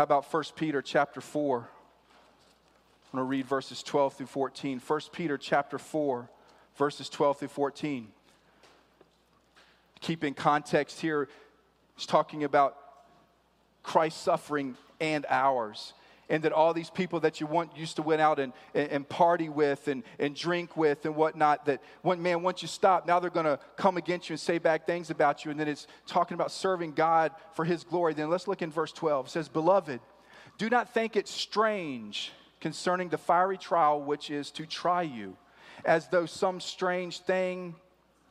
How about 1 Peter chapter 4? I'm going to read verses 12 through 14. 1 Peter chapter 4, verses 12 through 14. Keep in context here, He's talking about Christ's suffering and ours. And that all these people that you want used to went out and, and, and party with and, and drink with and whatnot, that one man, once you stop, now they're going to come against you and say bad things about you. And then it's talking about serving God for his glory. Then let's look in verse 12. It says, Beloved, do not think it strange concerning the fiery trial which is to try you, as though some strange thing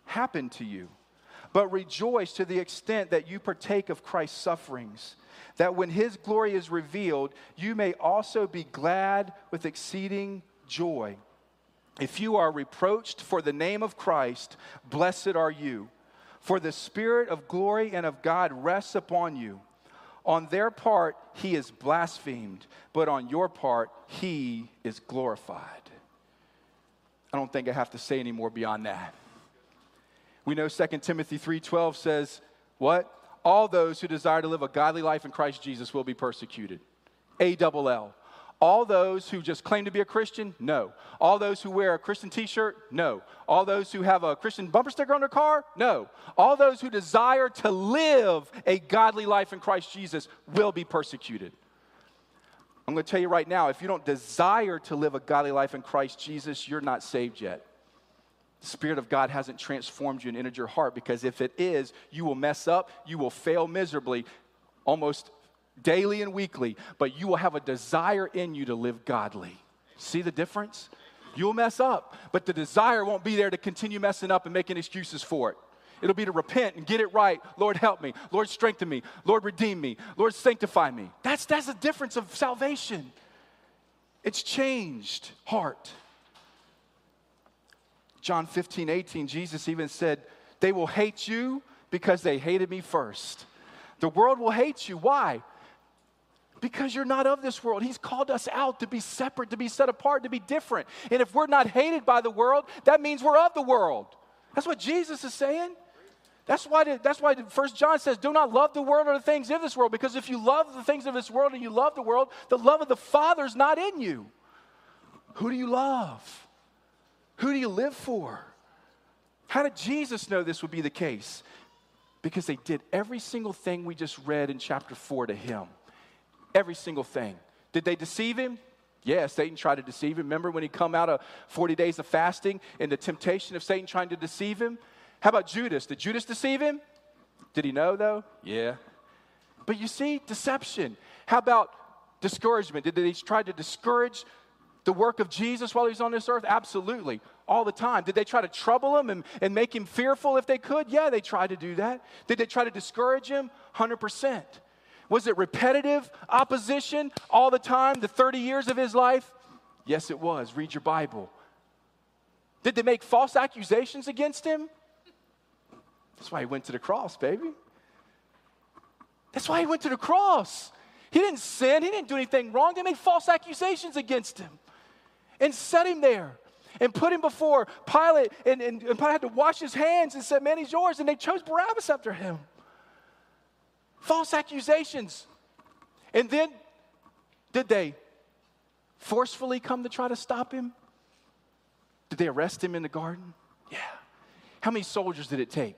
happened to you but rejoice to the extent that you partake of Christ's sufferings, that when his glory is revealed, you may also be glad with exceeding joy. If you are reproached for the name of Christ, blessed are you, for the Spirit of glory and of God rests upon you. On their part, he is blasphemed, but on your part, he is glorified. I don't think I have to say any more beyond that. We know 2 Timothy 3:12 says, what? All those who desire to live a godly life in Christ Jesus will be persecuted. A double L. All those who just claim to be a Christian? No. All those who wear a Christian t shirt? No. All those who have a Christian bumper sticker on their car? No. All those who desire to live a godly life in Christ Jesus will be persecuted. I'm going to tell you right now if you don't desire to live a godly life in Christ Jesus, you're not saved yet. The Spirit of God hasn't transformed you and entered your heart because if it is, you will mess up, you will fail miserably almost daily and weekly, but you will have a desire in you to live godly. See the difference? You'll mess up, but the desire won't be there to continue messing up and making excuses for it. It'll be to repent and get it right. Lord, help me. Lord, strengthen me. Lord, redeem me. Lord, sanctify me. That's, that's the difference of salvation. It's changed heart. John 15, 18, Jesus even said, They will hate you because they hated me first. The world will hate you. Why? Because you're not of this world. He's called us out to be separate, to be set apart, to be different. And if we're not hated by the world, that means we're of the world. That's what Jesus is saying. That's why, the, that's why First John says, do not love the world or the things of this world. Because if you love the things of this world and you love the world, the love of the Father is not in you. Who do you love? Who do you live for? How did Jesus know this would be the case? Because they did every single thing we just read in chapter 4 to him. Every single thing. Did they deceive him? Yes, Satan tried to deceive him. Remember when he come out of 40 days of fasting and the temptation of Satan trying to deceive him? How about Judas? Did Judas deceive him? Did he know though? Yeah. But you see, deception. How about discouragement? Did they try to discourage the work of Jesus while he was on this earth? Absolutely, all the time. Did they try to trouble him and, and make him fearful if they could? Yeah, they tried to do that. Did they try to discourage him? 100%. Was it repetitive opposition all the time, the 30 years of his life? Yes, it was. Read your Bible. Did they make false accusations against him? That's why he went to the cross, baby. That's why he went to the cross. He didn't sin, he didn't do anything wrong. They made false accusations against him and set him there and put him before Pilate. And, and, and Pilate had to wash his hands and said, Man, he's yours. And they chose Barabbas after him. False accusations. And then, did they forcefully come to try to stop him? Did they arrest him in the garden? Yeah. How many soldiers did it take?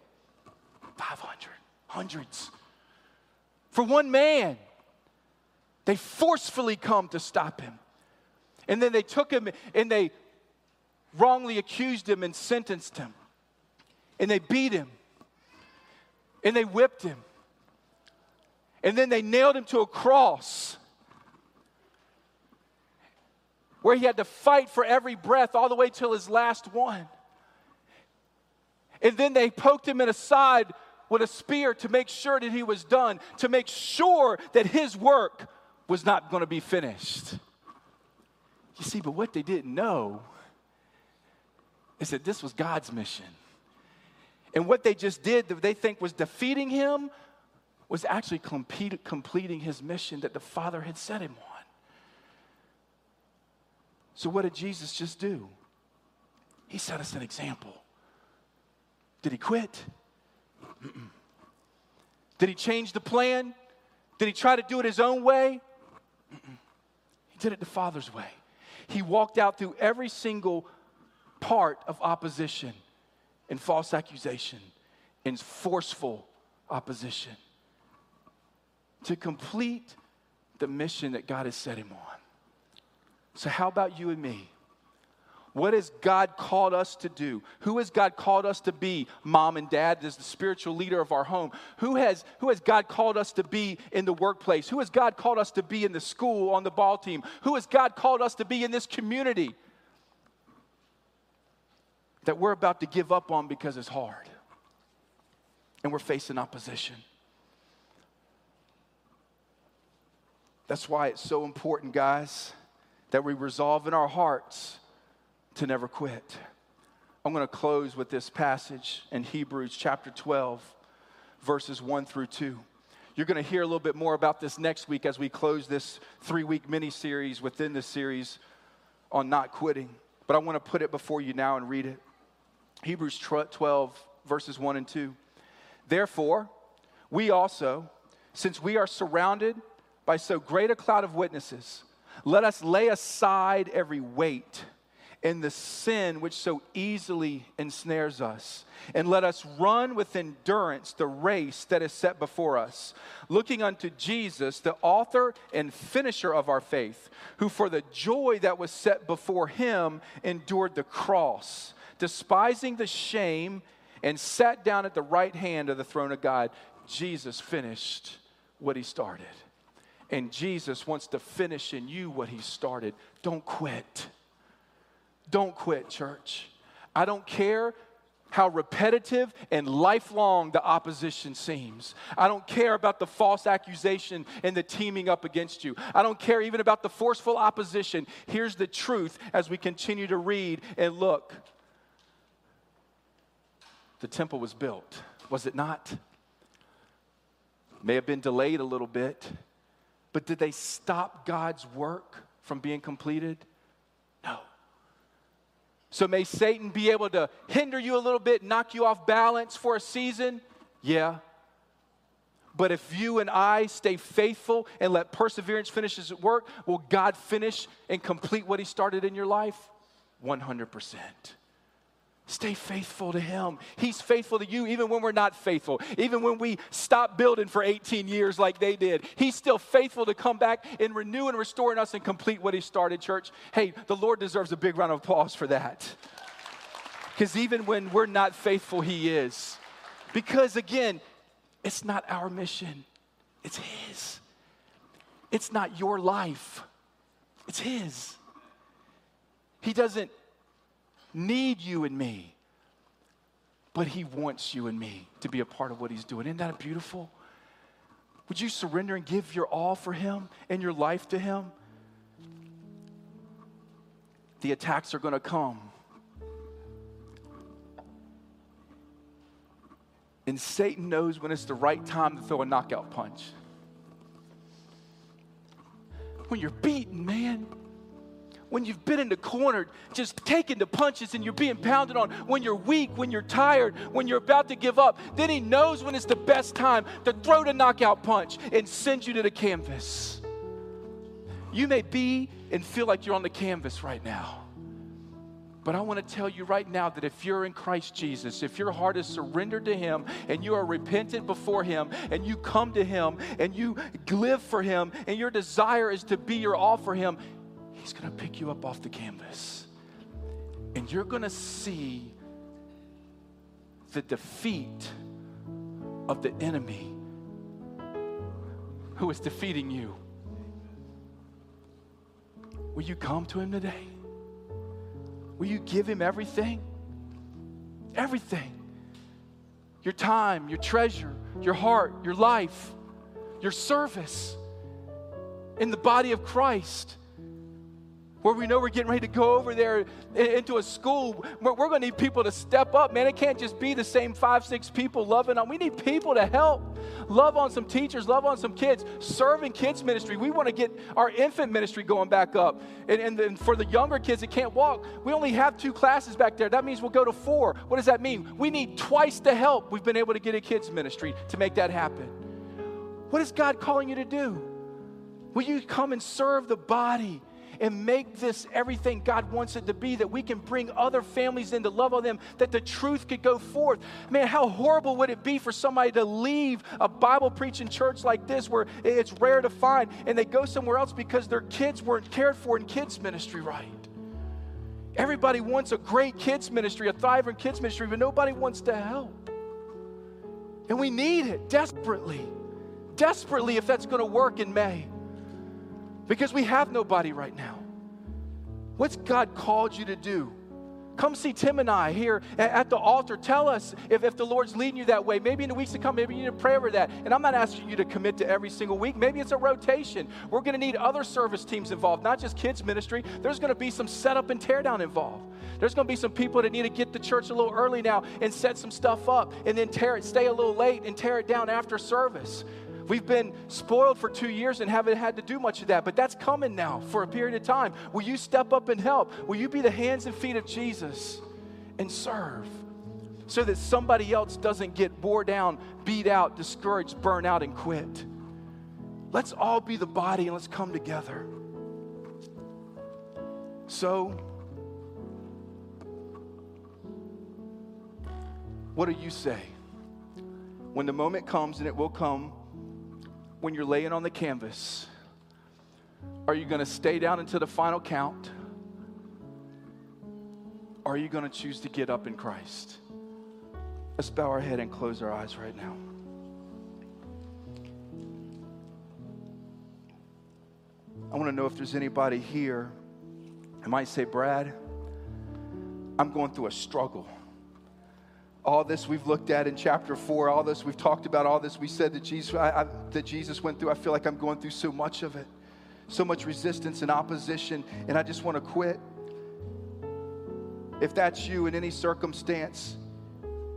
500, hundreds. For one man, they forcefully come to stop him. And then they took him and they wrongly accused him and sentenced him. And they beat him. And they whipped him. And then they nailed him to a cross where he had to fight for every breath all the way till his last one. And then they poked him in the side with a spear to make sure that he was done, to make sure that his work was not going to be finished. You see, but what they didn't know is that this was God's mission. And what they just did that they think was defeating him was actually complete, completing his mission that the Father had set him on. So, what did Jesus just do? He set us an example. Did he quit? Mm-mm. Did he change the plan? Did he try to do it his own way? Mm-mm. He did it the Father's way. He walked out through every single part of opposition and false accusation and forceful opposition to complete the mission that God has set him on. So, how about you and me? What has God called us to do? Who has God called us to be? Mom and dad as the spiritual leader of our home. Who has, who has God called us to be in the workplace? Who has God called us to be in the school, on the ball team? Who has God called us to be in this community that we're about to give up on because it's hard and we're facing opposition? That's why it's so important, guys, that we resolve in our hearts to never quit. I'm going to close with this passage in Hebrews chapter 12, verses 1 through 2. You're going to hear a little bit more about this next week as we close this three week mini series within this series on not quitting. But I want to put it before you now and read it. Hebrews 12, verses 1 and 2. Therefore, we also, since we are surrounded by so great a cloud of witnesses, let us lay aside every weight and the sin which so easily ensnares us. And let us run with endurance the race that is set before us, looking unto Jesus, the author and finisher of our faith, who for the joy that was set before him endured the cross, despising the shame, and sat down at the right hand of the throne of God. Jesus finished what he started. And Jesus wants to finish in you what he started. Don't quit. Don't quit, church. I don't care how repetitive and lifelong the opposition seems. I don't care about the false accusation and the teaming up against you. I don't care even about the forceful opposition. Here's the truth as we continue to read and look. The temple was built, was it not? May have been delayed a little bit, but did they stop God's work from being completed? So may Satan be able to hinder you a little bit, knock you off balance for a season? Yeah. But if you and I stay faithful and let perseverance finish his work, will God finish and complete what he started in your life? 100%. Stay faithful to Him. He's faithful to you even when we're not faithful. Even when we stop building for 18 years like they did. He's still faithful to come back and renew and restore in us and complete what He started, church. Hey, the Lord deserves a big round of applause for that. Because even when we're not faithful, He is. Because again, it's not our mission, it's His. It's not your life, it's His. He doesn't need you and me, but He wants you and me to be a part of what He's doing. Isn't that beautiful? Would you surrender and give your all for Him and your life to Him? The attacks are going to come. And Satan knows when it's the right time to throw a knockout punch. When you're beaten, man, when you've been in the corner, just taking the punches and you're being pounded on. When you're weak, when you're tired, when you're about to give up. Then he knows when it's the best time to throw the knockout punch and send you to the canvas. You may be and feel like you're on the canvas right now. But I want to tell you right now that if you're in Christ Jesus, if your heart is surrendered to Him and you are repentant before Him and you come to Him and you live for Him and your desire is to be your all for Him, He's going to pick you up off the canvas. And you're going to see the defeat of the enemy who is defeating you. Will you come to Him today? Will you give him everything? Everything. Your time, your treasure, your heart, your life, your service in the body of Christ where we know we're getting ready to go over there into a school. We're going to need people to step up man. It can't just be the same five six people loving on we need people to help. Love on some teachers love on some kids. Serving kids ministry we want to get our infant ministry going back up. And, and then for the younger kids that can't walk we only have two classes back there. That means we'll go to four. What does that mean? We need twice the help we've been able to get a kids ministry to make that happen. What is god calling you to do? Will you come and serve the body and make this everything God wants it to be, that we can bring other families in to love on them, that the truth could go forth. Man, how horrible would it be for somebody to leave a Bible preaching church like this where it's rare to find and they go somewhere else because their kids weren't cared for in kids' ministry right? Everybody wants a great kids' ministry, a thriving kids' ministry, but nobody wants to help. And we need it desperately, desperately if that's going to work in May because we have nobody right now. What's God called you to do? Come see Tim and I here at the altar. Tell us if, if the Lord's leading you that way. Maybe in the weeks to come, maybe you need to pray over that. And I'm not asking you to commit to every single week. Maybe it's a rotation. We're going to need other service teams involved, not just kids' ministry. There's going to be some setup and teardown involved. There's going to be some people that need to get to church a little early now and set some stuff up and then tear it, stay a little late and tear it down after service. We've been spoiled for two years and haven't had to do much of that, but that's coming now for a period of time. Will you step up and help? Will you be the hands and feet of Jesus and serve so that somebody else doesn't get bored down, beat out, discouraged, burn out, and quit? Let's all be the body and let's come together. So, what do you say? When the moment comes, and it will come, when you're laying on the canvas? Are you going to stay down until the final count? Are you going to choose to get up in Christ? Let's bow our head and close our eyes right now. I want to know if there's anybody here I might say, Brad, I'm going through a struggle all this we've looked at in chapter four, all this we've talked about, all this we said that Jesus, I, I, that Jesus went through, I feel like I'm going through so much of it, so much resistance and opposition, and I just want to quit. If that's you in any circumstance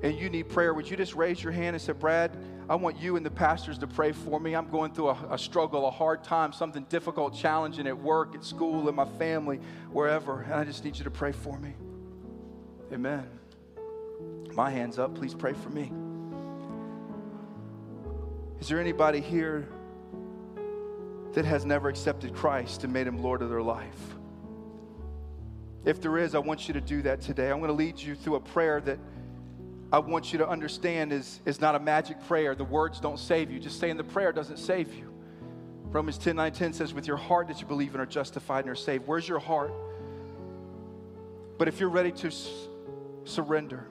and you need prayer, would you just raise your hand and say, Brad, I want you and the pastors to pray for me. I'm going through a, a struggle, a hard time, something difficult, challenging at work, at school, in my family, wherever, and I just need you to pray for me. Amen. My hand's up. Please pray for me. Is there anybody here that has never accepted Christ and made him Lord of their life? If there is, I want you to do that today. I'm going to lead you through a prayer that I want you to understand is, is not a magic prayer. The words don't save you. Just saying the prayer doesn't save you. Romans 10 9 10 says, With your heart that you believe and are justified and are saved. Where's your heart? But if you're ready to s- surrender,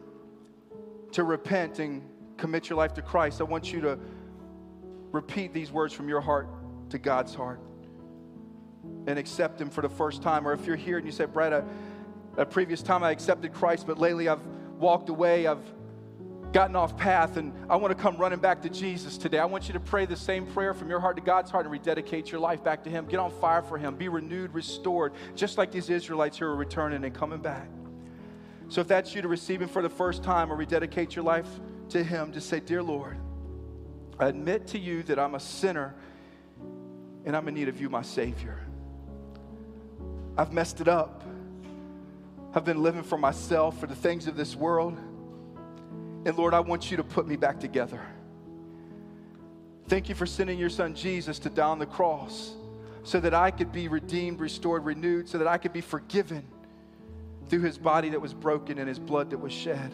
to repent and commit your life to Christ, I want you to repeat these words from your heart to God's heart and accept Him for the first time. Or if you're here and you say, Brad, a, previous time I accepted Christ, but lately I've walked away, I've gotten off path, and I want to come running back to Jesus today. I want you to pray the same prayer from your heart to God's heart and rededicate your life back to Him. Get on fire for Him. Be renewed, restored, just like these Israelites who are returning and coming back. So if that's you to receive Him for the first time or rededicate your life to Him, just say, Dear Lord, I admit to you that I'm a sinner and I'm in need of you, my Savior. I've messed it up. I've been living for myself, for the things of this world. And Lord, I want you to put me back together. Thank you for sending your son Jesus to die on the cross so that I could be redeemed, restored, renewed, so that I could be forgiven through his body that was broken and his blood that was shed.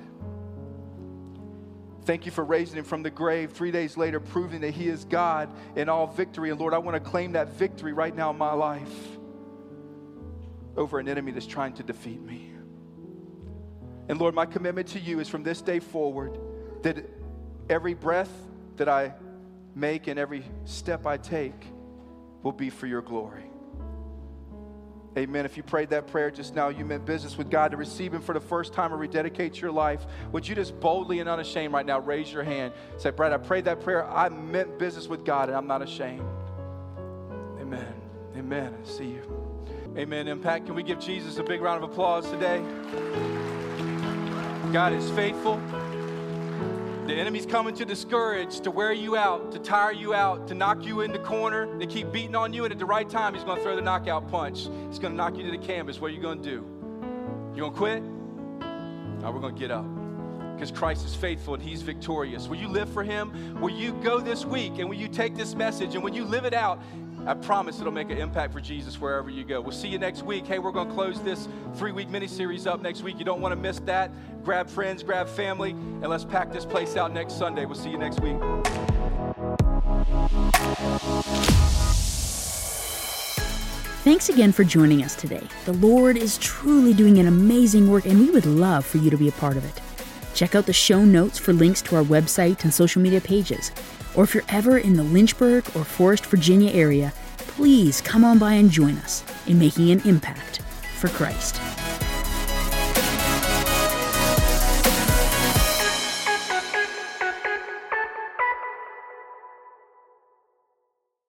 Thank you for raising him from the grave three days later, proving that he is God in all victory. And Lord, I want to claim that victory right now in my life over an enemy that's trying to defeat me. And Lord, my commitment to you is from this day forward that every breath that I make and every step I take will be for your glory. Amen. If you prayed that prayer just now, you meant business with God to receive Him for the first time or rededicate your life. Would you just boldly and unashamed right now raise your hand? Say, Brad, I prayed that prayer. I meant business with God and I'm not ashamed. Amen. Amen. I see you. Amen. Impact. Can we give Jesus a big round of applause today? God is faithful. The enemy's coming to discourage, to wear you out, to tire you out, to knock you in the corner, to keep beating on you, and at the right time, he's going to throw the knockout punch. He's going to knock you to the canvas. What are you going to do? You going to quit? No, we're going to get up because Christ is faithful and He's victorious. Will you live for Him? Will you go this week and will you take this message and when you live it out, I promise it'll make an impact for Jesus wherever you go. We'll see you next week. Hey, we're going to close this three week mini series up next week. You don't want to miss that. Grab friends, grab family, and let's pack this place out next Sunday. We'll see you next week. Thanks again for joining us today. The Lord is truly doing an amazing work, and we would love for you to be a part of it. Check out the show notes for links to our website and social media pages. Or if you're ever in the Lynchburg or Forest, Virginia area, please come on by and join us in making an impact for Christ.